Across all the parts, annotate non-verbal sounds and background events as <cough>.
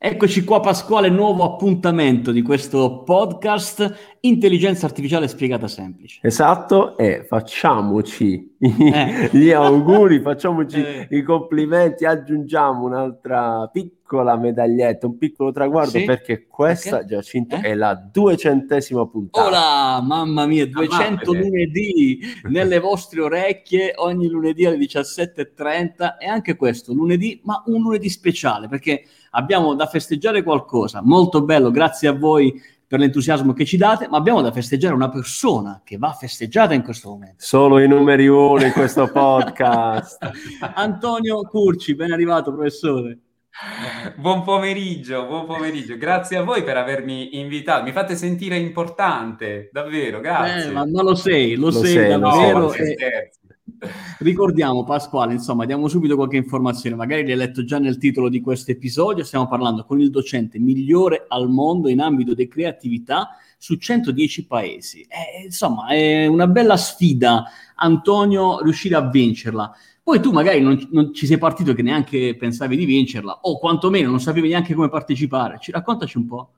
Eccoci qua Pasquale, nuovo appuntamento di questo podcast Intelligenza Artificiale Spiegata Semplice. Esatto, e facciamoci eh. <laughs> gli auguri, facciamoci eh. i complimenti, aggiungiamo un'altra piccola medaglietta, un piccolo traguardo sì? perché questa, perché? Giacinto, eh? è la duecentesima puntata. Ora, mamma mia, 200 ah, lunedì nelle vostre orecchie ogni lunedì alle 17.30 e anche questo lunedì, ma un lunedì speciale perché abbiamo da festeggiare qualcosa, molto bello, grazie a voi per l'entusiasmo che ci date, ma abbiamo da festeggiare una persona che va festeggiata in questo momento. Solo i numeri uno in questo <laughs> podcast. Antonio Curci, ben arrivato professore. Buon pomeriggio, buon pomeriggio. Grazie a voi per avermi invitato. Mi fate sentire importante, davvero, grazie. Eh, ma, ma, lo sei, lo, lo sei, sei davvero. No, e... Ricordiamo Pasquale, insomma, diamo subito qualche informazione, magari l'hai letto già nel titolo di questo episodio, stiamo parlando con il docente migliore al mondo in ambito di creatività su 110 paesi. Eh, insomma, è una bella sfida, Antonio, riuscire a vincerla. Poi tu magari non, non, ci sei partito che neanche pensavi di vincerla, o quantomeno non sapevi neanche come partecipare. Ci raccontaci un po'.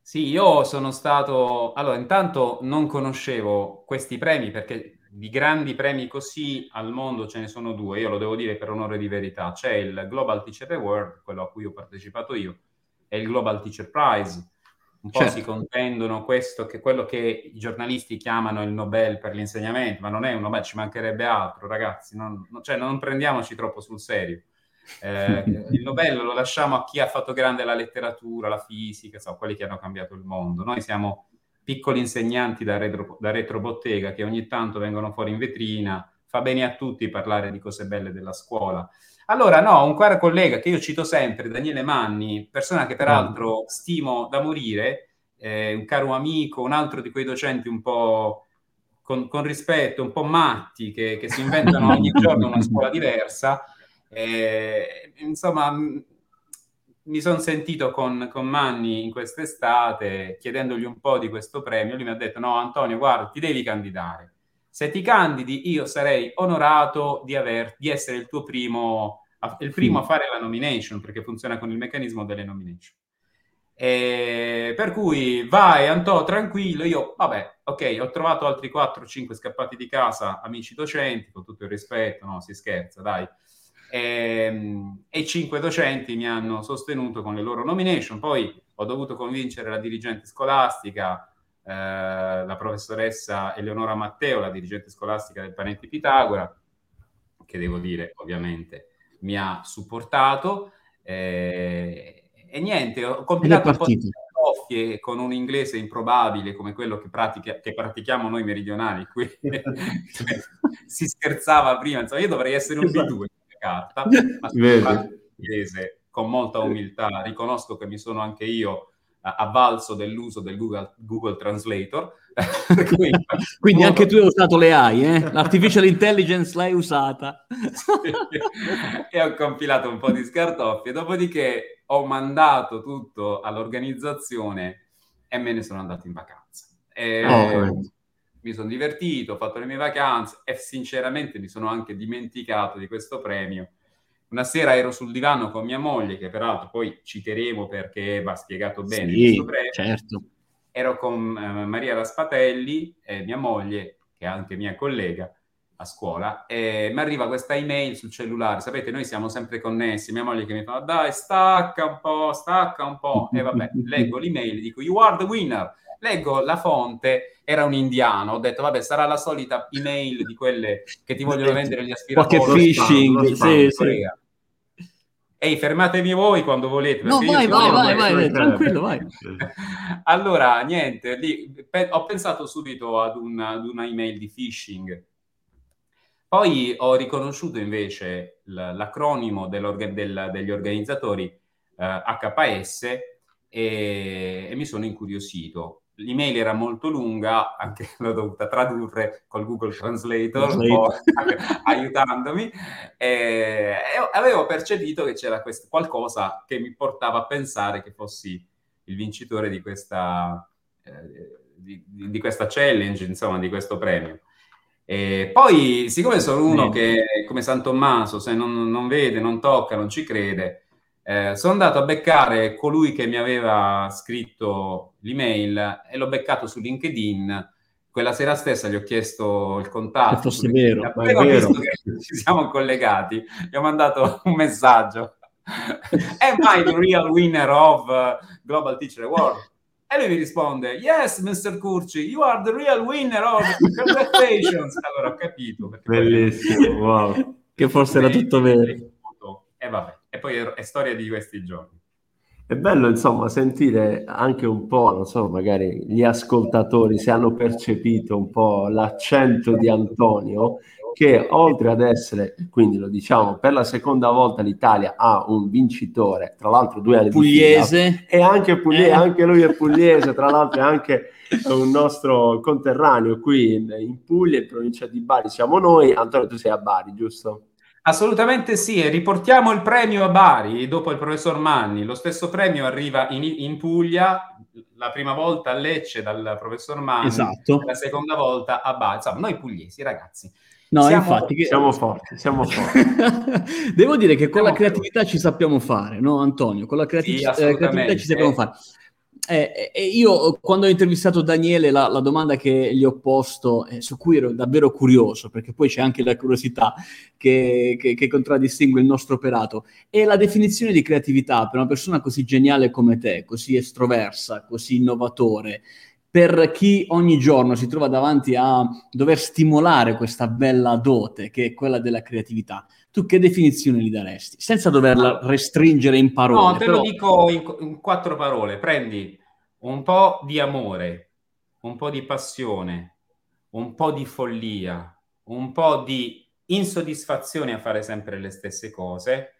Sì, io sono stato... Allora, intanto non conoscevo questi premi perché di grandi premi così al mondo ce ne sono due, io lo devo dire per onore di verità. C'è il Global Teacher Award, quello a cui ho partecipato io, e il Global Teacher Prize. Un po' certo. si contendono questo, che quello che i giornalisti chiamano il Nobel per l'insegnamento, ma non è un Nobel, ci mancherebbe altro, ragazzi. Non, cioè, non prendiamoci troppo sul serio. Eh, il Nobel lo lasciamo a chi ha fatto grande la letteratura, la fisica, so, quelli che hanno cambiato il mondo. Noi siamo piccoli insegnanti da retro, da retrobottega che ogni tanto vengono fuori in vetrina, fa bene a tutti parlare di cose belle della scuola. Allora, no, un caro collega che io cito sempre, Daniele Manni, persona che peraltro mm. stimo da morire, eh, un caro amico, un altro di quei docenti un po' con, con rispetto, un po' matti, che, che si inventano <laughs> ogni giorno una scuola diversa. Eh, insomma, mi sono sentito con, con Manni in quest'estate chiedendogli un po' di questo premio. Lui mi ha detto: No, Antonio, guarda, ti devi candidare. Se ti candidi, io sarei onorato di, aver, di essere il tuo primo, il primo a fare la nomination, perché funziona con il meccanismo delle nomination. E per cui vai Antonio, tranquillo. Io, vabbè, ok, ho trovato altri 4-5 scappati di casa, amici docenti, con tutto il rispetto, no, si scherza, dai e, ehm, e cinque docenti mi hanno sostenuto con le loro nomination. Poi ho dovuto convincere la dirigente scolastica, eh, la professoressa Eleonora Matteo, la dirigente scolastica del Parenti Pitagora, che devo dire ovviamente mi ha supportato. Eh, e niente, ho compilato un po' di coffie con un inglese improbabile come quello che, pratica, che pratichiamo noi meridionali qui. <laughs> <laughs> si scherzava prima, insomma, io dovrei essere un B2 carta, <laughs> ma inglese con molta umiltà. Riconosco che mi sono anche io avvalso dell'uso del Google, Google Translator. <laughs> quindi, <laughs> quindi anche tu hai usato le AI, eh? l'artificial intelligence l'hai usata. e ho compilato un po' di scartoffie, dopodiché ho mandato tutto all'organizzazione e me ne sono andato in vacanza. E, oh, mi sono divertito, ho fatto le mie vacanze e sinceramente mi sono anche dimenticato di questo premio. Una sera ero sul divano con mia moglie, che peraltro poi citeremo perché va spiegato bene sì, questo premio. Certo. Ero con eh, Maria Raspatelli, eh, mia moglie, che è anche mia collega a scuola, e mi arriva questa email sul cellulare. Sapete, noi siamo sempre connessi. Mia moglie che mi fa, dai, stacca un po', stacca un po'. E vabbè, <laughs> leggo l'email, dico, you are the winner leggo la fonte, era un indiano, ho detto vabbè sarà la solita email di quelle che ti vogliono vendere gli aspiratori. Qualche phishing, sì, sì. Ehi, fermatevi voi quando volete. No, vai, vai, vai, vai, vai, tranquillo, vai. <laughs> allora, niente, lì, pe- ho pensato subito ad, un, ad una email di phishing. Poi ho riconosciuto invece l- l'acronimo del, degli organizzatori eh, HPS e, e mi sono incuriosito l'email era molto lunga, anche <laughs> l'ho dovuta tradurre col Google Translator, <laughs> aiutandomi, e, avevo percepito che c'era questo, qualcosa che mi portava a pensare che fossi il vincitore di questa, eh, di, di questa challenge, insomma, di questo premio. E poi, siccome sono uno che, come San Tommaso, se non, non vede, non tocca, non ci crede, Eh, sono andato a beccare colui che mi aveva scritto l'email e l'ho beccato su LinkedIn. Quella sera stessa gli ho chiesto il contatto. Fosse vero, ma è vero. Che ci siamo collegati, gli ho mandato un messaggio. <laughs> Am I the real winner of Global Teacher Award? E lui mi risponde, yes, Mr. Curci, you are the real winner of congratulations. allora ho capito. Bellissimo, wow. Che forse era tutto vero. E vabbè, e poi è, è storia di questi giorni. È bello, insomma, sentire anche un po', non so, magari gli ascoltatori se hanno percepito un po' l'accento di Antonio, che oltre ad essere, quindi lo diciamo, per la seconda volta l'Italia ha un vincitore, tra l'altro due anni pugliese. e anche, Puglie- eh. anche lui è pugliese, tra l'altro è anche un nostro conterraneo qui in, in Puglia, in provincia di Bari, siamo noi. Antonio, tu sei a Bari, giusto? Assolutamente sì, e riportiamo il premio a Bari dopo il professor Manni. Lo stesso premio arriva in, in Puglia, la prima volta a Lecce dal professor Manni, esatto. la seconda volta a Bari. Insomma, noi pugliesi, ragazzi, No, siamo, infatti, che... siamo forti, siamo <laughs> forti. Devo dire che con siamo la creatività forti. ci sappiamo fare, no Antonio? Con la creati- sì, eh, creatività ci sappiamo fare. Eh, eh, io quando ho intervistato Daniele la, la, domanda che gli ho posto, eh, su cui ero davvero curioso, perché poi c'è anche la curiosità che, che, che, contraddistingue il nostro operato, è la definizione di creatività per una persona così geniale come te, così estroversa, così innovatore, per chi ogni giorno si trova davanti a dover stimolare questa bella dote che è quella della creatività, tu che definizione gli daresti? Senza doverla restringere in parole. No, te però... lo dico in, in quattro parole. Prendi un po' di amore, un po' di passione, un po' di follia, un po' di insoddisfazione a fare sempre le stesse cose,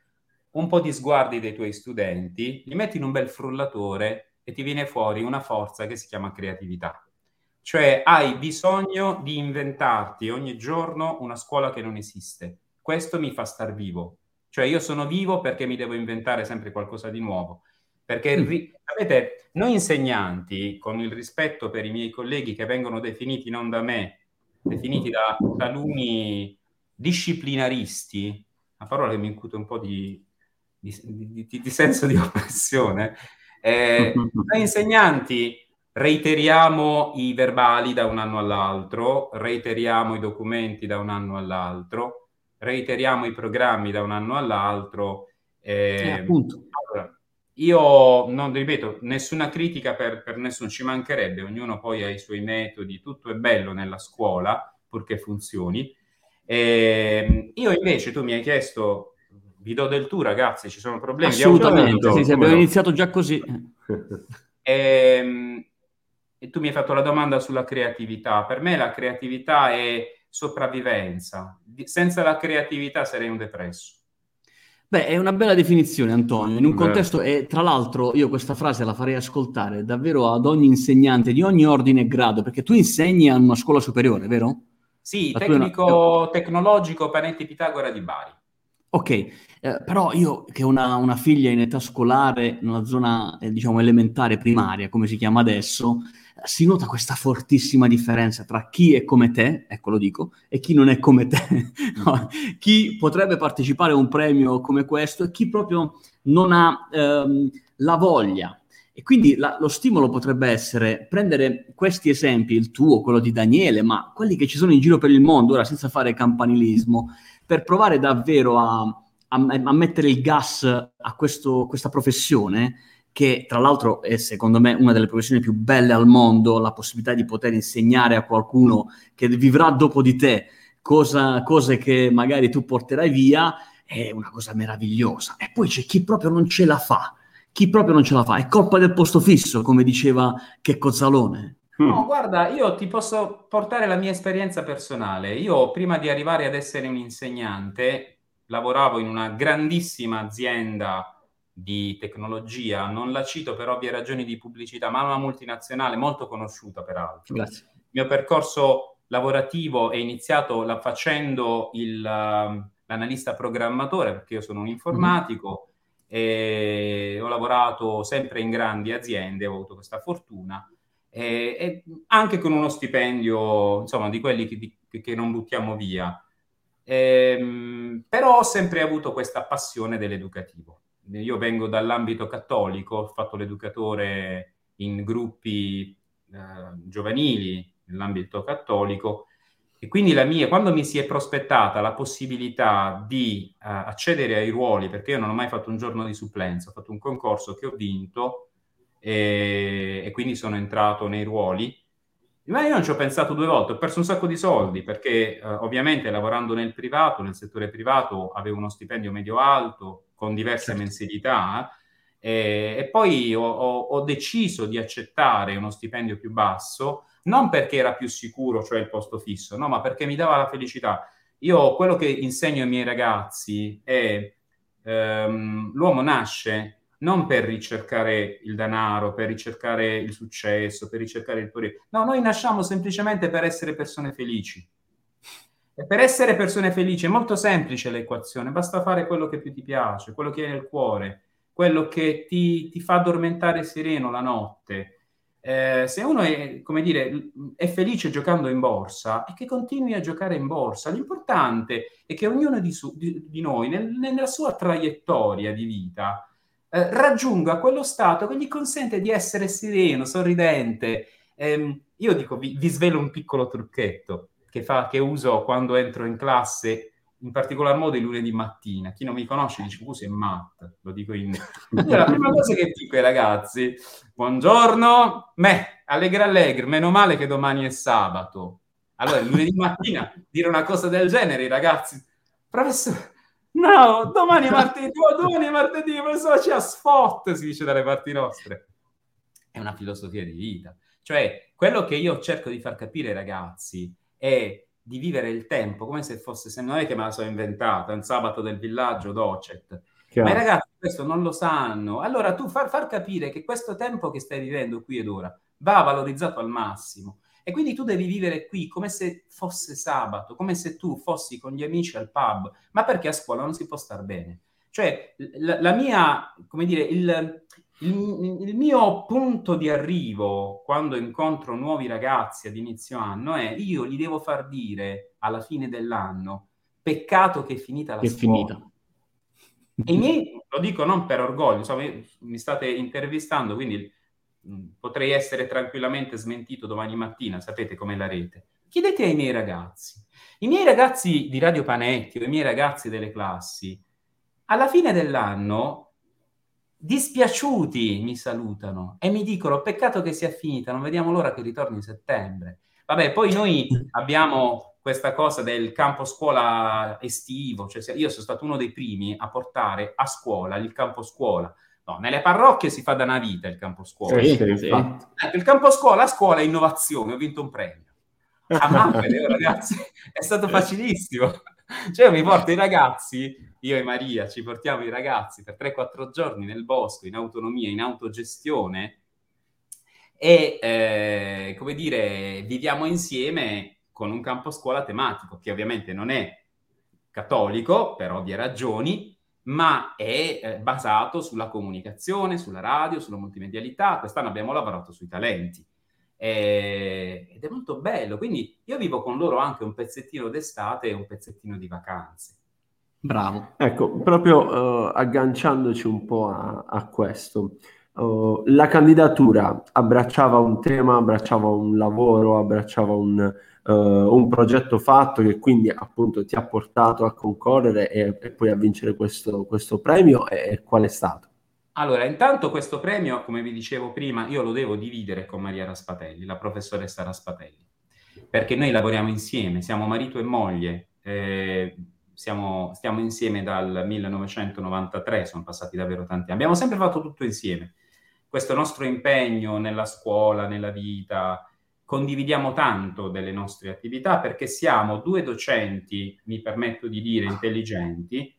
un po' di sguardi dei tuoi studenti, li metti in un bel frullatore e ti viene fuori una forza che si chiama creatività. Cioè hai bisogno di inventarti ogni giorno una scuola che non esiste. Questo mi fa star vivo. Cioè io sono vivo perché mi devo inventare sempre qualcosa di nuovo. Perché, mm. sapete, noi insegnanti, con il rispetto per i miei colleghi che vengono definiti non da me, definiti da taluni disciplinaristi, una parola che mi incute un po' di, di, di, di senso di <laughs> oppressione, eh, <laughs> noi insegnanti reiteriamo i verbali da un anno all'altro, reiteriamo i documenti da un anno all'altro, reiteriamo i programmi da un anno all'altro. Eh, eh, appunto. Allora, io non ripeto, nessuna critica per, per, nessuno, ci mancherebbe, ognuno poi ha i suoi metodi, tutto è bello nella scuola, purché funzioni. Eh, io invece, tu mi hai chiesto vi do del tu, ragazzi, ci sono problemi. Assolutamente, sì, sì, abbiamo iniziato già così. <laughs> Ehm, e tu mi hai fatto la domanda sulla creatività. Per me la creatività è sopravvivenza. Senza la creatività sarei un depresso. Beh, è una bella definizione, Antonio. In un Beh. contesto, e tra l'altro io questa frase la farei ascoltare davvero ad ogni insegnante di ogni ordine e grado, perché tu insegni a una scuola superiore, vero? Sì, la tecnico una... tecnologico Parenti Pitagora di Bari. Ok, eh, però io che ho una, una, figlia in età scolare, nella zona eh, diciamo elementare primaria, come si chiama adesso, si nota questa fortissima differenza tra chi è come te, ecco lo dico, e chi non è come te. <laughs> no? Chi potrebbe partecipare a un premio come questo e chi proprio non ha ehm, la voglia. E quindi la, lo stimolo potrebbe essere prendere questi esempi, il tuo, quello di Daniele, ma quelli che ci sono in giro per il mondo, ora senza fare campanilismo, per provare davvero a, a, a mettere il gas a questo, questa professione che tra l'altro è secondo me una delle professioni più belle al mondo, la possibilità di poter insegnare a qualcuno che vivrà dopo di te cosa, cose che magari tu porterai via, è una cosa meravigliosa. E poi c'è chi proprio non ce la fa, chi proprio non ce la fa, è colpa del posto fisso, come diceva Checco Zalone. Mm. No, guarda, io ti posso portare la mia esperienza personale. Io prima di arrivare ad essere un insegnante lavoravo in una grandissima azienda di tecnologia, non la cito per ovvie ragioni di pubblicità, ma una multinazionale molto conosciuta peraltro. Grazie. Il mio percorso lavorativo è iniziato la, facendo il, uh, l'analista programmatore, perché io sono un informatico, mm. e ho lavorato sempre in grandi aziende, ho avuto questa fortuna e, e anche con uno stipendio, insomma, di quelli che, che non buttiamo via. Ehm, però ho sempre avuto questa passione dell'educativo. Io vengo dall'ambito cattolico, ho fatto l'educatore in gruppi eh, giovanili nell'ambito cattolico. E quindi la mia, quando mi si è prospettata la possibilità di uh, accedere ai ruoli, perché io non ho mai fatto un giorno di supplenza, ho fatto un concorso che ho vinto e, e quindi sono entrato nei ruoli, ma io non ci ho pensato due volte, ho perso un sacco di soldi perché uh, ovviamente lavorando nel privato, nel settore privato, avevo uno stipendio medio-alto con diverse certo. mensilità e, e poi ho, ho, ho deciso di accettare uno stipendio più basso non perché era più sicuro, cioè il posto fisso, no, ma perché mi dava la felicità. Io quello che insegno ai miei ragazzi è ehm, l'uomo nasce non per ricercare il denaro, per ricercare il successo, per ricercare il potere. No, noi nasciamo semplicemente per essere persone felici. E per essere persone felici è molto semplice l'equazione, basta fare quello che più ti piace, quello che hai nel cuore, quello che ti, ti fa addormentare sereno la notte, eh, se uno è, dire, è felice giocando in borsa, è che continui a giocare in borsa. L'importante è che ognuno di, su, di, di noi, nel, nella sua traiettoria di vita, eh, raggiunga quello stato che gli consente di essere sereno, sorridente. Eh, io dico, vi, vi, svelo un piccolo trucchetto che, fa, che uso quando entro in classe in particolar modo il lunedì mattina. Chi non mi conosce dice, tu sei Matt, lo dico in... la prima cosa che dico ai ragazzi, buongiorno, me, allegra allegra, meno male che domani è sabato. Allora, lunedì mattina dire una cosa del genere, i ragazzi, professore, no, domani è martedì, oh, domani è martedì, professore, c'è a spot, si dice dalle parti nostre. È una filosofia di vita. Cioè, quello che io cerco di far capire ai ragazzi è di vivere il tempo come se fosse, se non è che me la sono inventata, un sabato del villaggio Docet. Chiaro. Ma i ragazzi questo non lo sanno. Allora tu far, far capire che questo tempo che stai vivendo qui ed ora va valorizzato al massimo. E quindi tu devi vivere qui come se fosse sabato, come se tu fossi con gli amici al pub, ma perché a scuola non si può star bene. Cioè, la, la mia, come dire, il, il, il, mio punto di arrivo quando incontro nuovi ragazzi ad inizio anno è io gli devo far dire alla fine dell'anno peccato che è finita la è scuola. Finita. E i miei, lo dico non per orgoglio, insomma, mi state intervistando, quindi mh, potrei essere tranquillamente smentito domani mattina, sapete com'è la rete. Chiedete ai miei ragazzi. I miei ragazzi di Radio Panetti o i miei ragazzi delle classi, alla fine dell'anno dispiaciuti mi salutano e mi dicono peccato che sia finita, non vediamo l'ora che ritorni in settembre. Vabbè, poi noi abbiamo questa cosa del campo scuola estivo, cioè io sono stato uno dei primi a portare a scuola il campo scuola. No, nelle parrocchie si fa da una vita il campo scuola. Sì, sì. Ecco, il campo scuola a scuola è innovazione, ho vinto un premio. A mappere, <laughs> ragazzi, è stato facilissimo. Cioè, io mi porto i ragazzi, io e Maria ci portiamo i ragazzi per 3-4 giorni nel bosco, in autonomia, in autogestione e, eh, come dire, viviamo insieme con un campo scuola tematico, che ovviamente non è cattolico, per ovvie ragioni, ma è eh, basato sulla comunicazione, sulla radio, sulla multimedialità. Quest'anno abbiamo lavorato sui talenti eh, ed è molto bello. Quindi io vivo con loro anche un pezzettino d'estate e un pezzettino di vacanze. Bravo. Ecco, proprio uh, agganciandoci un po' a, a questo, uh, la candidatura abbracciava un tema, abbracciava un lavoro, abbracciava un, uh, un, progetto fatto che quindi appunto ti ha portato a concorrere e, e poi a vincere questo, questo premio e, e qual è stato? Allora, intanto questo premio, come vi dicevo prima, io lo devo dividere con Maria Raspatelli, la professoressa Raspatelli, perché noi lavoriamo insieme, siamo marito e moglie, eh, siamo, stiamo insieme dal 1993, sono passati davvero tanti anni, abbiamo sempre fatto tutto insieme. Questo nostro impegno nella scuola, nella vita, condividiamo tanto delle nostre attività perché siamo due docenti, mi permetto di dire, intelligenti,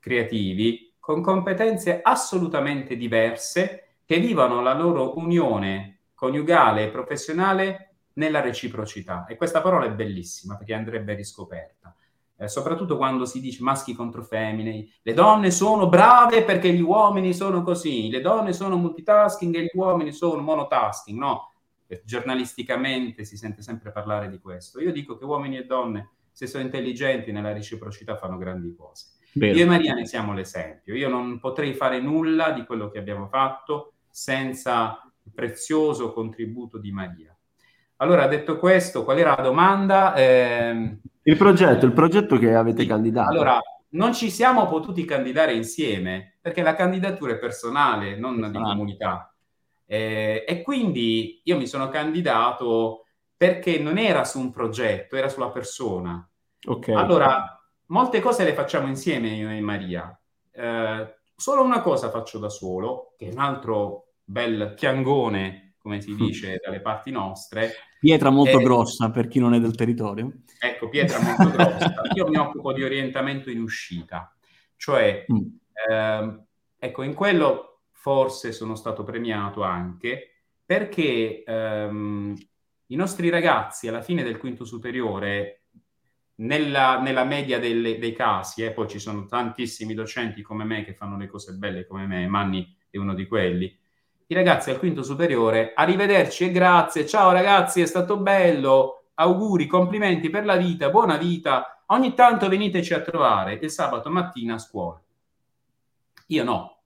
creativi, con competenze assolutamente diverse che vivono la loro unione coniugale e professionale nella reciprocità. E questa parola è bellissima perché andrebbe riscoperta. Eh, soprattutto quando si dice maschi contro femmine, le donne sono brave perché gli uomini sono così, le donne sono multitasking e gli uomini sono monotasking, no? Eh, giornalisticamente si sente sempre parlare di questo. Io dico che uomini e donne, se sono intelligenti nella reciprocità, fanno grandi cose. Vero. Io e Maria ne siamo l'esempio. Io non potrei fare nulla di quello che abbiamo fatto senza il prezioso contributo di Maria. Allora, detto questo, qual era la domanda? Eh... Il progetto, il progetto che avete sì. candidato. Allora, non ci siamo potuti candidare insieme perché la candidatura è personale, non personale. di comunità. Eh, e quindi io mi sono candidato perché non era su un progetto, era sulla persona. Okay. Allora, molte cose le facciamo insieme io e Maria. Eh, solo una cosa faccio da solo, che è un altro bel piangone, come si <laughs> dice dalle parti nostre. Pietra molto eh, grossa per chi non è del territorio. Ecco, pietra molto <laughs> grossa. Io mi occupo di orientamento in uscita, cioè, mm. ehm, ecco, in quello forse sono stato premiato anche perché ehm, i nostri ragazzi alla fine del quinto superiore nella, nella media delle, dei casi, eh, poi ci sono tantissimi docenti come me che fanno le cose belle come me, Manni è uno di quelli. I ragazzi al quinto superiore, arrivederci e grazie, ciao ragazzi, è stato bello, auguri, complimenti per la vita, buona vita, ogni tanto veniteci a trovare il sabato mattina a scuola. Io no.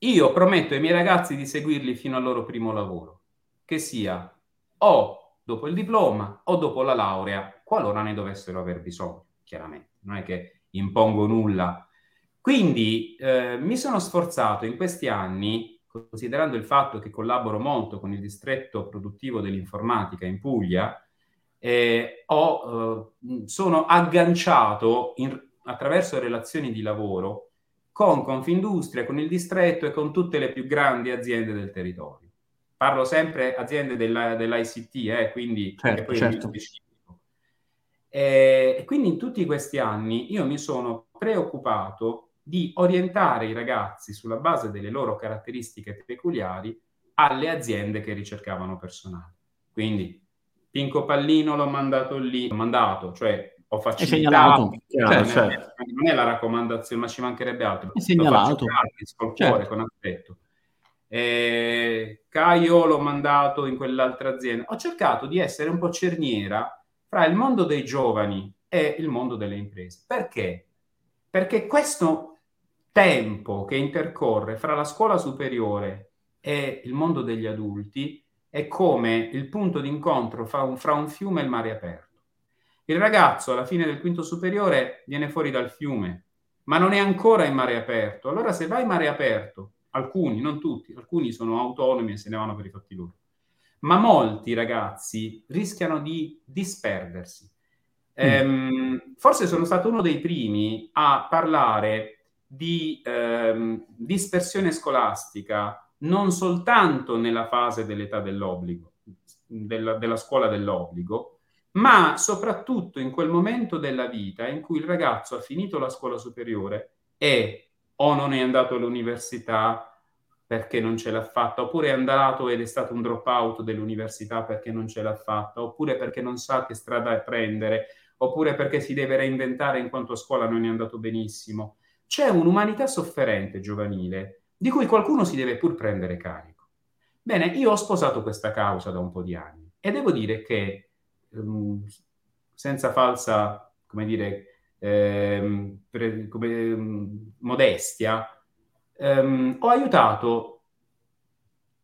Io prometto ai miei ragazzi di seguirli fino al loro primo lavoro, che sia o dopo il diploma o dopo la laurea, qualora ne dovessero aver bisogno, chiaramente. Non è che impongo nulla. Quindi eh, mi sono sforzato in questi anni, considerando il fatto che collaboro molto con il distretto produttivo dell'informatica in Puglia, eh, ho, eh, sono agganciato in, attraverso relazioni di lavoro con Confindustria, con il distretto e con tutte le più grandi aziende del territorio parlo sempre aziende della, dell'ICT, eh, quindi certo, certo. E quindi in tutti questi anni io mi sono preoccupato di orientare i ragazzi sulla base delle loro caratteristiche peculiari alle aziende che ricercavano personale. Quindi Pinco Pallino l'ho mandato lì, l'ho mandato, cioè ho facilitato, certo, certo. non è la raccomandazione, ma ci mancherebbe altro. È segnalato. Gratis, col cuore, certo. con affetto. Eh, Caio l'ho mandato in quell'altra azienda. Ho cercato di essere un po' cerniera fra il mondo dei giovani e il mondo delle imprese. Perché? Perché questo tempo che intercorre fra la scuola superiore e il mondo degli adulti è come il punto d'incontro fra un, fra un fiume e il mare aperto. Il ragazzo alla fine del quinto superiore viene fuori dal fiume, ma non è ancora in mare aperto. Allora se vai in mare aperto alcuni, non tutti, alcuni sono autonomi e se ne vanno per i fatti loro. Ma molti ragazzi rischiano di disperdersi. Mm. Ehm, forse sono stato uno dei primi a parlare di ehm, dispersione scolastica non soltanto nella fase dell'età dell'obbligo, della, della scuola dell'obbligo, ma soprattutto in quel momento della vita in cui il ragazzo ha finito la scuola superiore e o non è andato all'università perché non ce l'ha fatta, oppure è andato ed è stato un drop out dell'università perché non ce l'ha fatta, oppure perché non sa che strada prendere, oppure perché si deve reinventare in quanto a scuola non è andato benissimo. C'è un'umanità sofferente giovanile di cui qualcuno si deve pur prendere carico. Bene, io ho sposato questa causa da un po' di anni e devo dire che, um, senza falsa, come dire, ehm, pre, come, um, modestia, ehm, ho aiutato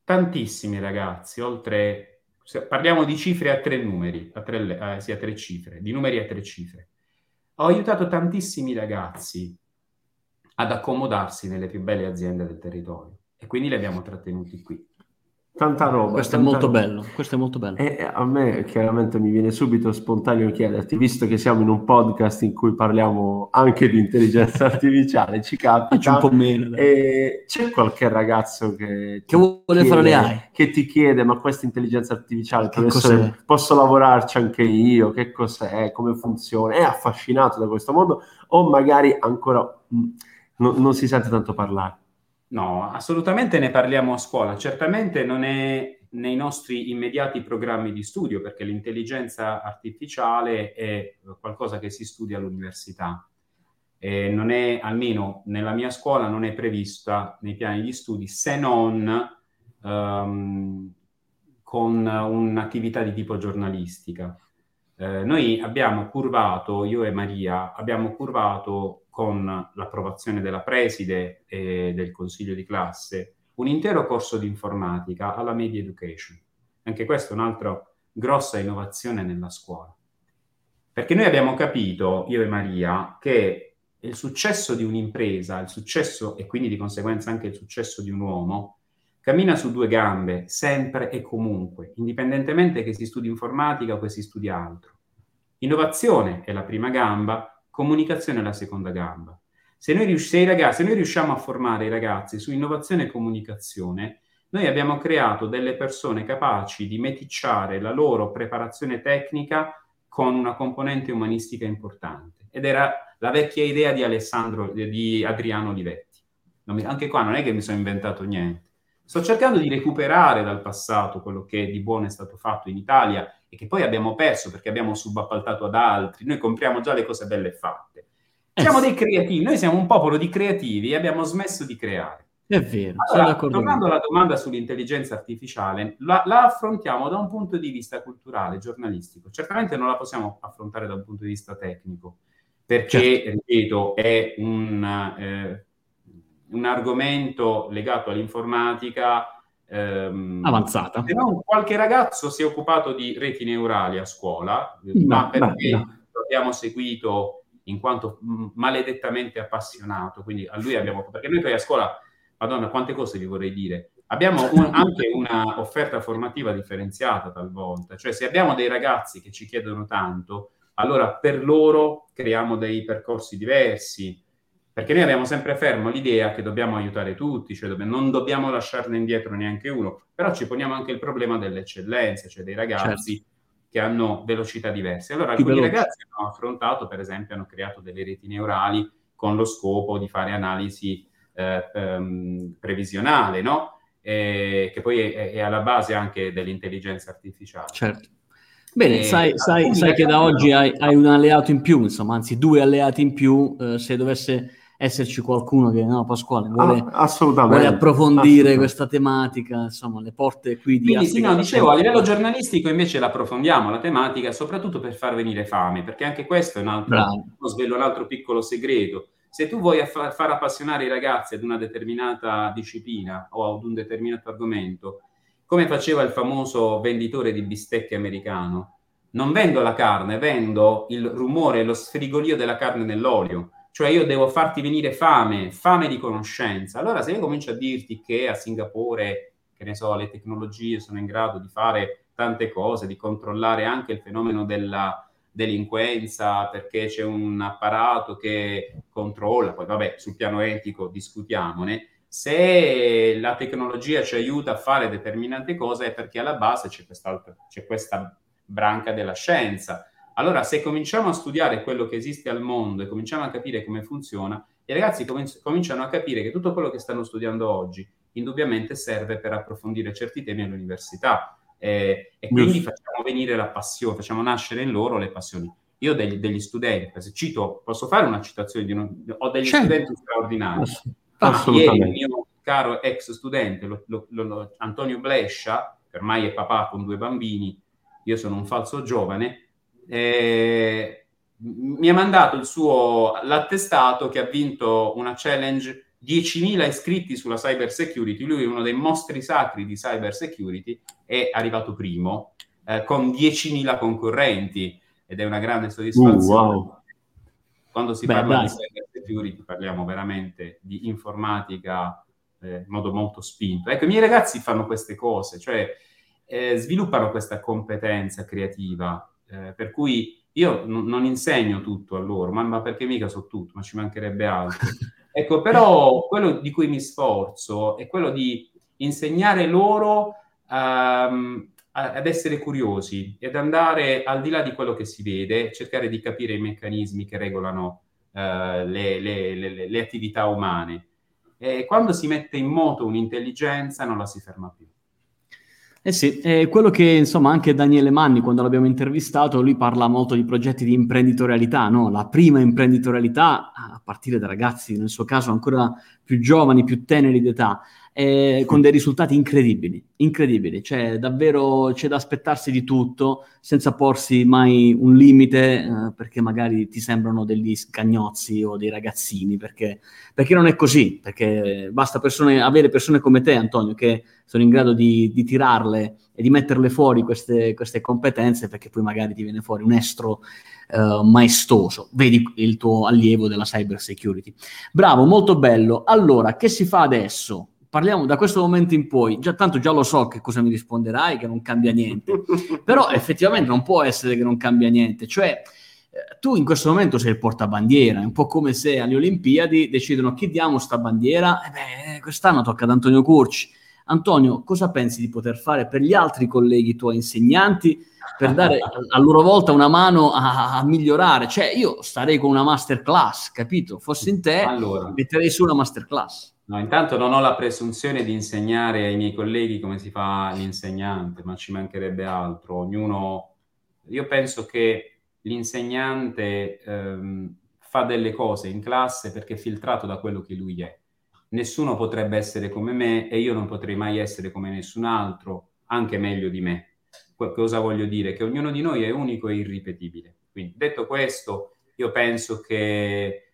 tantissimi ragazzi, oltre parliamo di cifre a tre numeri, a tre, eh, sì, a tre cifre, di numeri a tre cifre. Ho aiutato tantissimi ragazzi ad accomodarsi nelle più belle aziende del territorio e quindi li abbiamo trattenuti qui. Tanta roba. Questo tanta è molto roba. bello. Questo è molto bello. E a me chiaramente mi viene subito spontaneo chiederti, visto che siamo in un podcast in cui parliamo anche di intelligenza <laughs> artificiale, ci capita. un po' meno. E c'è qualche ragazzo che, che vuole chiede, fare le AI. Che ti chiede, ma questa intelligenza artificiale, posso lavorarci anche io? Che cos'è? Come funziona? È affascinato da questo mondo o magari ancora mh, mm, no, non si sente tanto parlare? No, assolutamente ne parliamo a scuola. Certamente non è nei nostri immediati programmi di studio, perché l'intelligenza artificiale è qualcosa che si studia all'università. E non è, almeno nella mia scuola, non è prevista nei piani di studi se non um, con un'attività di tipo giornalistica. Eh, noi abbiamo curvato, io e Maria, abbiamo curvato con l'approvazione della preside e del consiglio di classe, un intero corso di informatica alla media education. Anche questa è un'altra grossa innovazione nella scuola. Perché noi abbiamo capito, io e Maria, che il successo di un'impresa, il successo e quindi di conseguenza anche il successo di un uomo, cammina su due gambe, sempre e comunque, indipendentemente che si studi informatica o che si studi altro. Innovazione è la prima gamba, comunicazione è la seconda gamba. Se noi, se, ragazzi, se noi riusciamo a formare i ragazzi su innovazione e comunicazione, noi abbiamo creato delle persone capaci di meticciare la loro preparazione tecnica con una componente umanistica importante. Ed era la vecchia idea di Alessandro, di Adriano Olivetti. Anche qua non è che mi sono inventato niente. Sto cercando di recuperare dal passato quello che di buono è stato fatto in Italia e che poi abbiamo perso perché abbiamo subappaltato ad altri. Noi compriamo già le cose belle fatte. Eh siamo dei creativi, noi siamo un popolo di creativi e abbiamo smesso di creare. È vero, allora, tornando alla domanda sull'intelligenza artificiale, la, la, affrontiamo da un punto di vista culturale, giornalistico. Certamente non la possiamo affrontare da un punto di vista tecnico, perché, certo. ripeto, è un, eh, un argomento legato all'informatica ehm, avanzata. Non qualche ragazzo si è occupato di reti neurali a scuola, no, ma perché no, no. lo abbiamo seguito in quanto maledettamente appassionato, quindi a lui abbiamo... perché noi poi a scuola, madonna, quante cose vi vorrei dire, abbiamo un, <laughs> anche una offerta formativa differenziata talvolta, cioè se abbiamo dei ragazzi che ci chiedono tanto, allora per loro creiamo dei percorsi diversi, perché noi abbiamo sempre fermo l'idea che dobbiamo aiutare tutti, cioè dobbiamo, non dobbiamo lasciarne indietro neanche uno, però ci poniamo anche il problema dell'eccellenza, cioè dei ragazzi certo. che hanno velocità diverse. Allora alcuni ragazzi hanno affrontato, per esempio, hanno creato delle reti neurali con lo scopo di fare analisi eh, ehm, previsionale, no? E, che poi è, è, alla base anche dell'intelligenza artificiale. Certo. Bene, e, sai, sai, sai che da oggi hai, hai, un alleato in più, insomma, anzi due alleati in più, eh, se dovesse esserci qualcuno che, no, Pasquale, vuole, ah, vuole approfondire questa tematica, insomma, le porte qui di... Quindi sì, no, dicevo, a livello giornalistico invece l'approfondiamo la tematica, soprattutto per far venire fame, perché anche questo è un altro, svelo un altro piccolo segreto. Se tu vuoi far, far appassionare i ragazzi ad una determinata disciplina o ad un determinato argomento, come faceva il famoso venditore di bistecche americano, non vendo la carne, vendo il rumore, lo sfrigolio della carne nell'olio cioè io devo farti venire fame, fame di conoscenza. Allora se io comincio a dirti che a Singapore, che ne so, le tecnologie sono in grado di fare tante cose, di controllare anche il fenomeno della delinquenza perché c'è un apparato che controlla, poi vabbè, sul piano etico discutiamone, se la tecnologia ci aiuta a fare determinate cose è perché alla base c'è, c'è questa branca della scienza allora, se cominciamo a studiare quello che esiste al mondo e cominciamo a capire come funziona, i ragazzi cominci- cominciano a capire che tutto quello che stanno studiando oggi indubbiamente serve per approfondire certi temi all'università. Eh, e quindi facciamo venire la passione, facciamo nascere in loro le passioni. Io ho degli, degli studenti, cito, posso fare una citazione di uno, ho degli certo. studenti straordinari. Ah, ieri il mio caro ex studente, lo, lo, lo, Antonio Blescia, ormai è papà con due bambini, io sono un falso giovane, eh, mi ha mandato il suo l'attestato che ha vinto una challenge 10.000 iscritti sulla cyber security. Lui è uno dei mostri sacri di cyber security, è arrivato primo eh, con 10.000 concorrenti ed è una grande soddisfazione. Uh, wow. Quando si Beh, parla dai. di cyber security parliamo veramente di informatica eh, in modo molto spinto. Ecco, i miei ragazzi fanno queste cose, cioè eh, sviluppano questa competenza creativa eh, per cui io n- non insegno tutto a loro, ma, ma, perché mica so tutto, ma ci mancherebbe altro. <laughs> ecco, però quello di cui mi sforzo è quello di insegnare loro um, ad essere curiosi ed andare al di là di quello che si vede, cercare di capire i meccanismi che regolano uh, le, le, le, le attività umane. E quando si mette in moto un'intelligenza non la si ferma più. Eh sì, è quello che insomma anche Daniele Manni quando l'abbiamo intervistato, lui parla molto di progetti di imprenditorialità, no? la prima imprenditorialità a partire da ragazzi, nel suo caso ancora più giovani, più teneri d'età. Eh, con dei risultati incredibili, incredibili, cioè davvero c'è da aspettarsi di tutto senza porsi mai un limite eh, perché magari ti sembrano degli scagnozzi o dei ragazzini, perché, perché non è così, perché basta persone, avere persone come te Antonio che sono in grado di, di tirarle e di metterle fuori queste, queste, competenze perché poi magari ti viene fuori un estro eh, maestoso, vedi il tuo allievo della cyber security. Bravo, molto bello. Allora, che si fa adesso? Parliamo da questo momento in poi, già tanto già lo so che cosa mi risponderai, che non cambia niente, però effettivamente non può essere che non cambia niente, cioè eh, tu in questo momento sei il portabandiera, è un po' come se alle Olimpiadi decidono chi diamo sta bandiera, e beh, quest'anno tocca ad Antonio Curci. Antonio, cosa pensi di poter fare per gli altri colleghi tuoi insegnanti per dare a loro volta una mano a, a migliorare? Cioè, io starei con una masterclass, capito? Fossi in te, allora. metterei su una masterclass. No, intanto non ho la presunzione di insegnare ai miei colleghi come si fa l'insegnante, ma ci mancherebbe altro. Ognuno, io penso che l'insegnante ehm, fa delle cose in classe perché è filtrato da quello che lui è. Nessuno potrebbe essere come me e io non potrei mai essere come nessun altro, anche meglio di me. Cosa voglio dire? Che ognuno di noi è unico e irripetibile. Quindi, detto questo, io penso che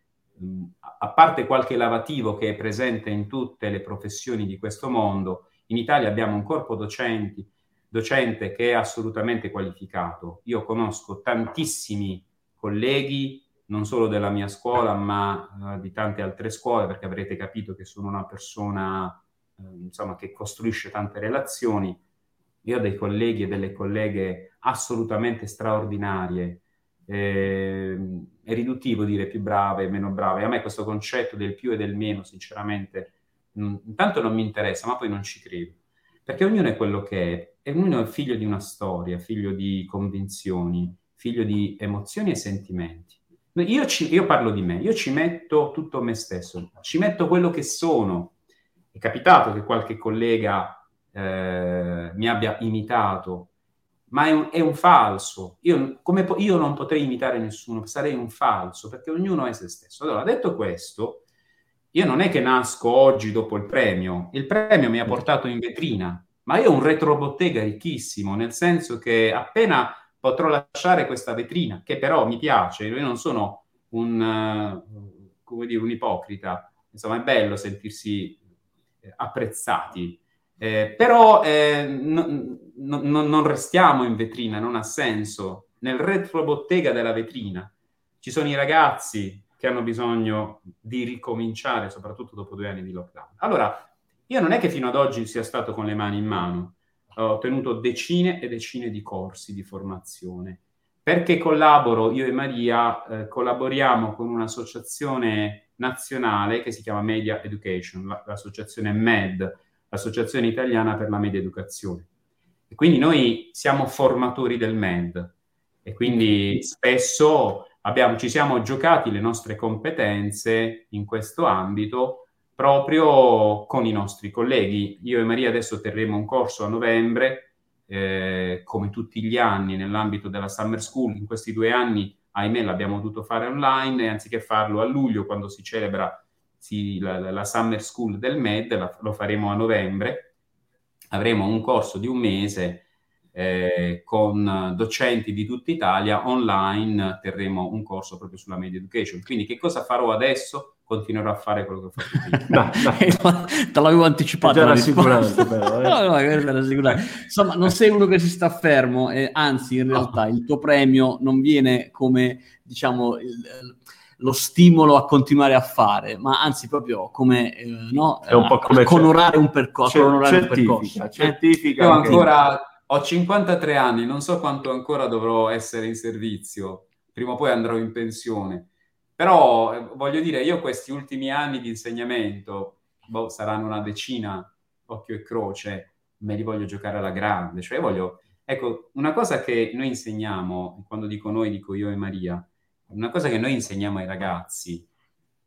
a parte qualche lavativo che è presente in tutte le professioni di questo mondo, in Italia abbiamo un corpo docenti, docente che è assolutamente qualificato. Io conosco tantissimi colleghi, non solo della mia scuola, ma uh, di tante altre scuole, perché avrete capito che sono una persona uh, insomma, che costruisce tante relazioni. Io ho dei colleghi e delle colleghe assolutamente straordinarie eh, è riduttivo dire più brave e meno brave. A me questo concetto del più e del meno, sinceramente, mh, intanto non mi interessa, ma poi non ci credo. Perché ognuno è quello che è, e ognuno è figlio di una storia, figlio di convinzioni, figlio di emozioni e sentimenti. Io, ci, io parlo di me, io ci metto tutto me stesso, ci metto quello che sono. È capitato che qualche collega eh, mi abbia imitato ma è un, è un falso. Io, come, io, non potrei imitare nessuno, sarei un falso, perché ognuno è se stesso. Allora, detto questo, io non è che nasco oggi dopo il premio, il premio mi ha portato in vetrina, ma io ho un retrobottega ricchissimo, nel senso che appena potrò lasciare questa vetrina, che però mi piace, io non sono un, uh, dire, un ipocrita, insomma è bello sentirsi apprezzati, eh, però eh, no, no, non restiamo in vetrina, non ha senso. Nel retrobottega della vetrina ci sono i ragazzi che hanno bisogno di ricominciare, soprattutto dopo due anni di lockdown. Allora, io non è che fino ad oggi sia stato con le mani in mano, ho tenuto decine e decine di corsi di formazione. Perché collaboro, io e Maria eh, collaboriamo con un'associazione nazionale che si chiama Media Education, l'associazione MED, l'Associazione Italiana per la Media Educazione. E quindi noi siamo formatori del MED e quindi spesso abbiamo, ci siamo giocati le nostre competenze in questo ambito proprio con i nostri colleghi. Io e Maria adesso terremo un corso a novembre, eh, come tutti gli anni, nell'ambito della Summer School. In questi due anni, ahimè, l'abbiamo dovuto fare online e anziché farlo a luglio, quando si celebra sì, la, la, Summer School del MED, la, lo faremo a novembre, avremo un corso di un mese eh, con docenti di tutta Italia, online terremo un corso proprio sulla media education. Quindi che cosa farò adesso? Continuerò a fare quello che ho fatto prima. <laughs> no, Te l'avevo anticipato. Già rassicurante però. Eh. <laughs> no, no, Insomma, non sei uno che si sta fermo, eh, anzi in realtà il tuo premio non viene come, diciamo... Il, lo stimolo a continuare a fare, ma anzi proprio come, eh, no, È un po come onorare un percorso. Cer- onorare certifica, un percorso. Eh? certifica. Io ancora ho 53 anni, non so quanto ancora dovrò essere in servizio, prima o poi andrò in pensione. Però eh, voglio dire, io questi ultimi anni di insegnamento, boh, saranno una decina, occhio e croce, me li voglio giocare alla grande. Cioè voglio... Ecco, una cosa che noi insegniamo, quando dico noi, dico io e Maria, una cosa che noi insegniamo ai ragazzi,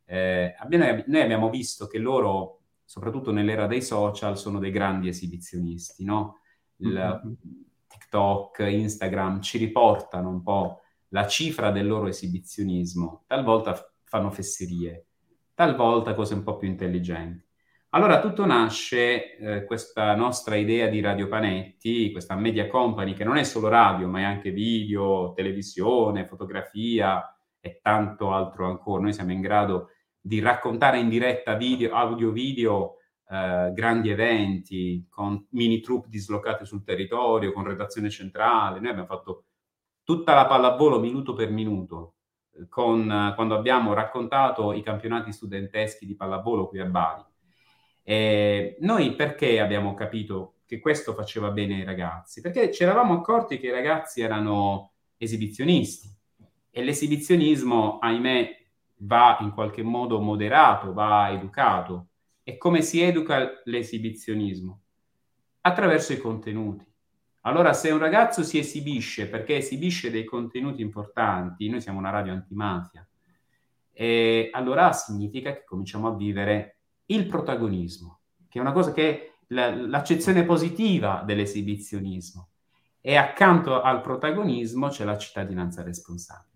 eh, abbiamo, noi abbiamo visto che loro, soprattutto nell'era dei social, sono dei grandi esibizionisti, no? Il, mm-hmm. TikTok, Instagram ci riportano un po' la cifra del loro esibizionismo, talvolta fanno fesserie, talvolta cose un po' più intelligenti. Allora tutto nasce, eh, questa nostra idea di Radio Panetti, questa media company che non è solo radio, ma è anche video, televisione, fotografia e tanto altro ancora. Noi siamo in grado di raccontare in diretta video, audio-video eh, grandi eventi con mini troupe dislocate sul territorio, con redazione centrale. Noi abbiamo fatto tutta la pallavolo minuto per minuto, eh, con, quando abbiamo raccontato i campionati studenteschi di pallavolo qui a Bari. E noi perché abbiamo capito che questo faceva bene ai ragazzi? Perché ci eravamo accorti che i ragazzi erano esibizionisti e l'esibizionismo, ahimè, va in qualche modo moderato, va educato. E come si educa l'esibizionismo? Attraverso i contenuti. Allora, se un ragazzo si esibisce perché esibisce dei contenuti importanti, noi siamo una radio antimafia, e allora significa che cominciamo a vivere il protagonismo, che è una cosa che è l'accezione positiva dell'esibizionismo. E accanto al protagonismo c'è la cittadinanza responsabile.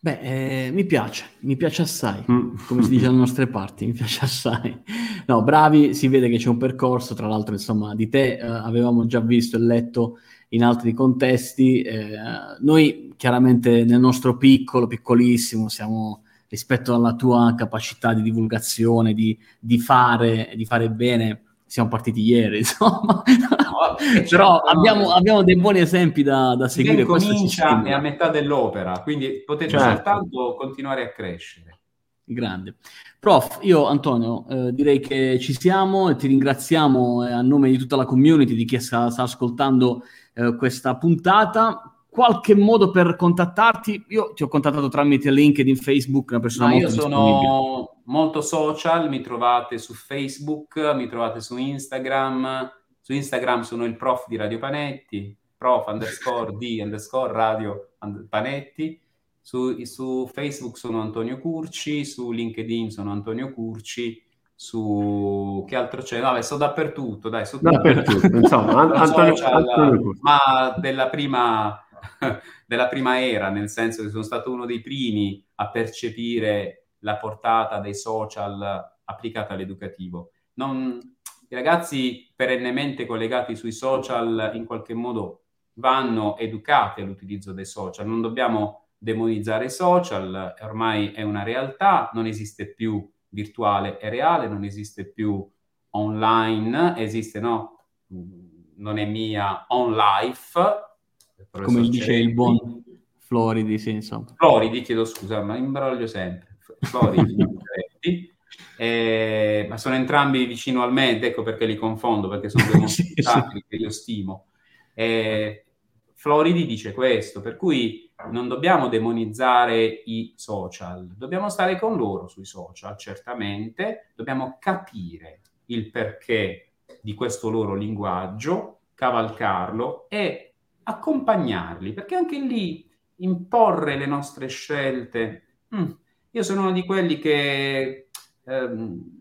Beh, eh, mi piace, mi piace assai, mm. come si dice dalle nostre parti, mi piace assai. No, bravi, si vede che c'è un percorso, tra l'altro, insomma, di te eh, avevamo già visto e letto in altri contesti. Eh, noi chiaramente nel nostro piccolo, piccolissimo, siamo rispetto alla tua capacità di divulgazione, di, di, fare, di fare bene, siamo partiti ieri, <laughs> insomma. No, Però abbiamo, abbiamo, dei buoni esempi da, da seguire. comincia è a metà dell'opera, quindi potete certo. soltanto continuare a crescere. Grande. Prof, io Antonio eh, direi che ci siamo e ti ringraziamo eh, a nome di tutta la community, di chi sta, sta ascoltando eh, questa puntata qualche modo per contattarti? Io ti ho contattato tramite LinkedIn, Facebook, una persona no, molto Io sono molto social, mi trovate su Facebook, mi trovate su Instagram. Su Instagram sono il prof di Radio Panetti, prof underscore di underscore radio Panetti. Su, su, Facebook sono Antonio Curci, su LinkedIn sono Antonio Curci, su che altro c'è? Vabbè, sto dappertutto, dai, sto dappertutto, insomma, <laughs> Antonio, social, Antonio ma della prima <laughs> della prima era, nel senso che sono stato uno dei primi a percepire la portata dei social applicata all'educativo. Non, I ragazzi perennemente collegati sui social in qualche modo vanno educati all'utilizzo dei social, non dobbiamo demonizzare i social, ormai è una realtà, non esiste più virtuale e reale, non esiste più online, esiste no, non è mia on life, come dice il buon Floridi, sì, insomma. Floridi, chiedo scusa, ma imbroglio sempre. Floridi, <laughs> eh, ma sono entrambi vicino al Med, ecco perché li confondo, perché sono due <laughs> sì. che io stimo. Eh, Floridi dice questo, per cui non dobbiamo demonizzare i social, dobbiamo stare con loro sui social, certamente, dobbiamo capire il perché di questo loro linguaggio, cavalcarlo e accompagnarli, perché anche lì imporre le nostre scelte. Mm, io sono uno di quelli che ehm,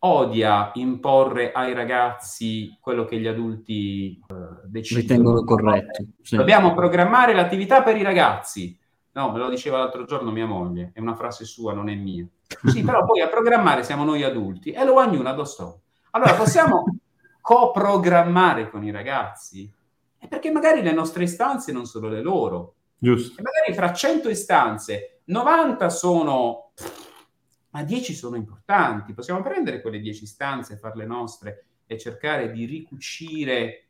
odia imporre ai ragazzi quello che gli adulti eh, decidono. Ritengono corretto. Sì. Dobbiamo programmare l'attività per i ragazzi. No, me lo diceva l'altro giorno mia moglie, è una frase sua, non è mia. Sì, però poi a programmare siamo noi adulti e lo ognuno addosso. Allora possiamo <laughs> coprogrammare con i ragazzi? È perché magari le nostre istanze non sono le loro. Giusto. E magari fra 100 istanze, 90 sono... ma 10 sono importanti. Possiamo prendere quelle 10 istanze, farle nostre e cercare di ricucire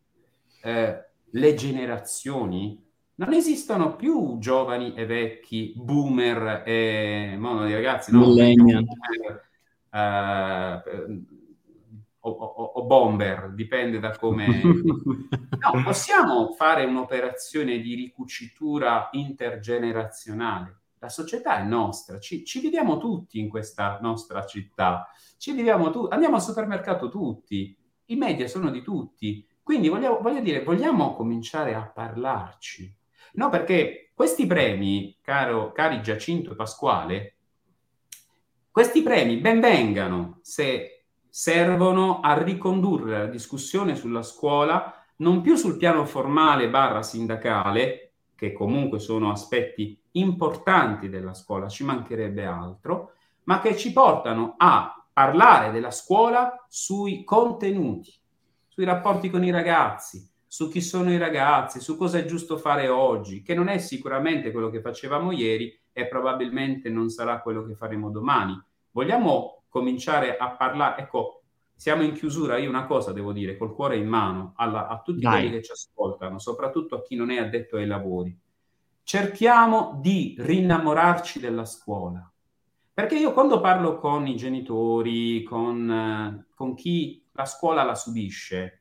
eh, le generazioni. Non esistono più giovani e vecchi, boomer e mono di ragazzi, no? Millennial. Eh, o, o, o bomber, dipende da come... <laughs> no, possiamo fare un'operazione di ricucitura intergenerazionale. La società è nostra, ci, ci viviamo tutti in questa nostra città, ci viviamo tu- andiamo al supermercato tutti, i media sono di tutti, quindi vogliamo, voglio dire, vogliamo cominciare a parlarci. No, perché questi premi, caro, cari Giacinto e Pasquale, questi premi ben vengano se servono a ricondurre la discussione sulla scuola non più sul piano formale barra sindacale, che comunque sono aspetti importanti della scuola, ci mancherebbe altro, ma che ci portano a parlare della scuola sui contenuti, sui rapporti con i ragazzi, su chi sono i ragazzi, su cosa è giusto fare oggi, che non è sicuramente quello che facevamo ieri e probabilmente non sarà quello che faremo domani. Vogliamo cominciare a parlare, ecco, siamo in chiusura, io una cosa devo dire, col cuore in mano, alla, a tutti Dai. quelli che ci ascoltano, soprattutto a chi non è addetto ai lavori. Cerchiamo di rinnamorarci della scuola. Perché io quando parlo con i genitori, con, eh, con chi la scuola la subisce,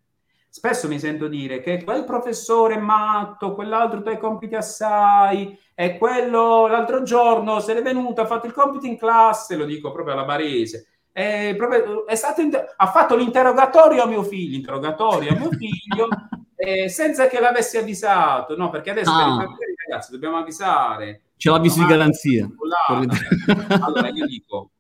Spesso mi sento dire che quel professore è matto, quell'altro dai compiti assai, e quello l'altro giorno se n'è venuto, ha fatto il compito in classe, lo dico proprio alla barese, è proprio, è inter- ha fatto l'interrogatorio a mio figlio, interrogatorio a mio figlio, <laughs> eh, senza che l'avessi avvisato, no? Perché adesso ah. per i ragazzi dobbiamo avvisare. Ce l'avvisi di garanzia. Allora io dico,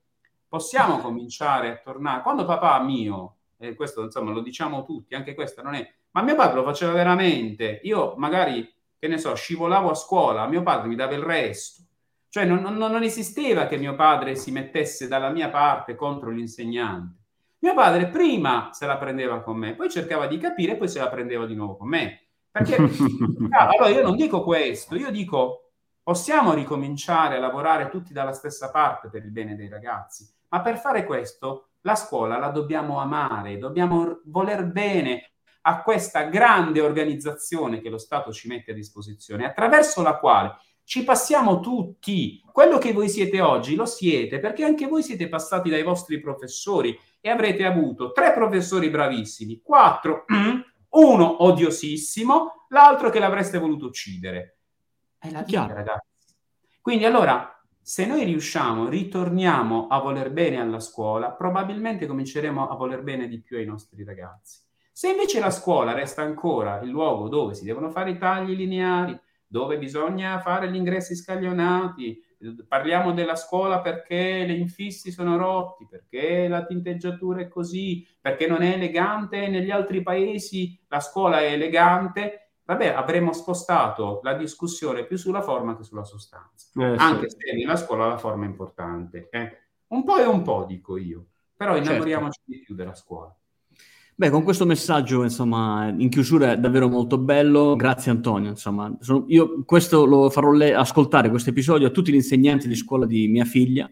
possiamo cominciare a tornare, quando papà mio e questo insomma lo diciamo tutti, anche questo non è... Ma mio padre lo faceva veramente, io magari, che ne so, scivolavo a scuola, mio padre mi dava il resto, cioè non, non, non esisteva che mio padre si mettesse dalla mia parte contro l'insegnante. Mio padre prima se la prendeva con me, poi cercava di capire e poi se la prendeva di nuovo con me. Perché <laughs> allora io non dico questo, io dico possiamo ricominciare a lavorare tutti dalla stessa parte per il bene dei ragazzi, ma per fare questo la scuola la dobbiamo amare, dobbiamo voler bene a questa grande organizzazione che lo Stato ci mette a disposizione, attraverso la quale ci passiamo tutti. Quello che voi siete oggi lo siete perché anche voi siete passati dai vostri professori e avrete avuto tre professori bravissimi, quattro, <clears throat> uno odiosissimo, l'altro che l'avreste voluto uccidere. È la vita, ragazzi. Quindi allora se noi riusciamo, ritorniamo a voler bene alla scuola, probabilmente cominceremo a voler bene di più ai nostri ragazzi. Se invece la scuola resta ancora il luogo dove si devono fare i tagli lineari, dove bisogna fare gli ingressi scaglionati, parliamo della scuola perché le infissi sono rotti, perché la tinteggiatura è così, perché non è elegante, negli altri paesi la scuola è elegante, vabbè, avremmo spostato la discussione più sulla forma che sulla sostanza. Eh, Anche sì. se nella scuola la forma è importante. Eh? Un po' e un po', dico io. Però certo. innamoriamoci certo. di più della scuola. Beh, con questo messaggio, insomma, in chiusura è davvero molto bello. Grazie Antonio, insomma. Sono, io questo lo farò le- ascoltare, questo episodio, a tutti gli insegnanti di scuola di mia figlia,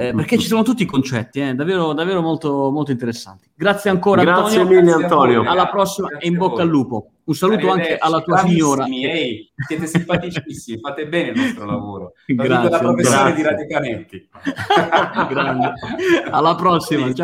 eh, perché ci sono tutti i concetti, eh, davvero, davvero molto, molto interessanti. Grazie ancora Grazie Antonio. mille Antonio. Alla prossima e in bocca al lupo. Un saluto anche alla tua signora. Ehi, siete simpaticissimi, fate bene il vostro lavoro. <laughs> Lo grazie, dico da professore grazie. di Radio Canetti. <laughs> Alla prossima. Ciao.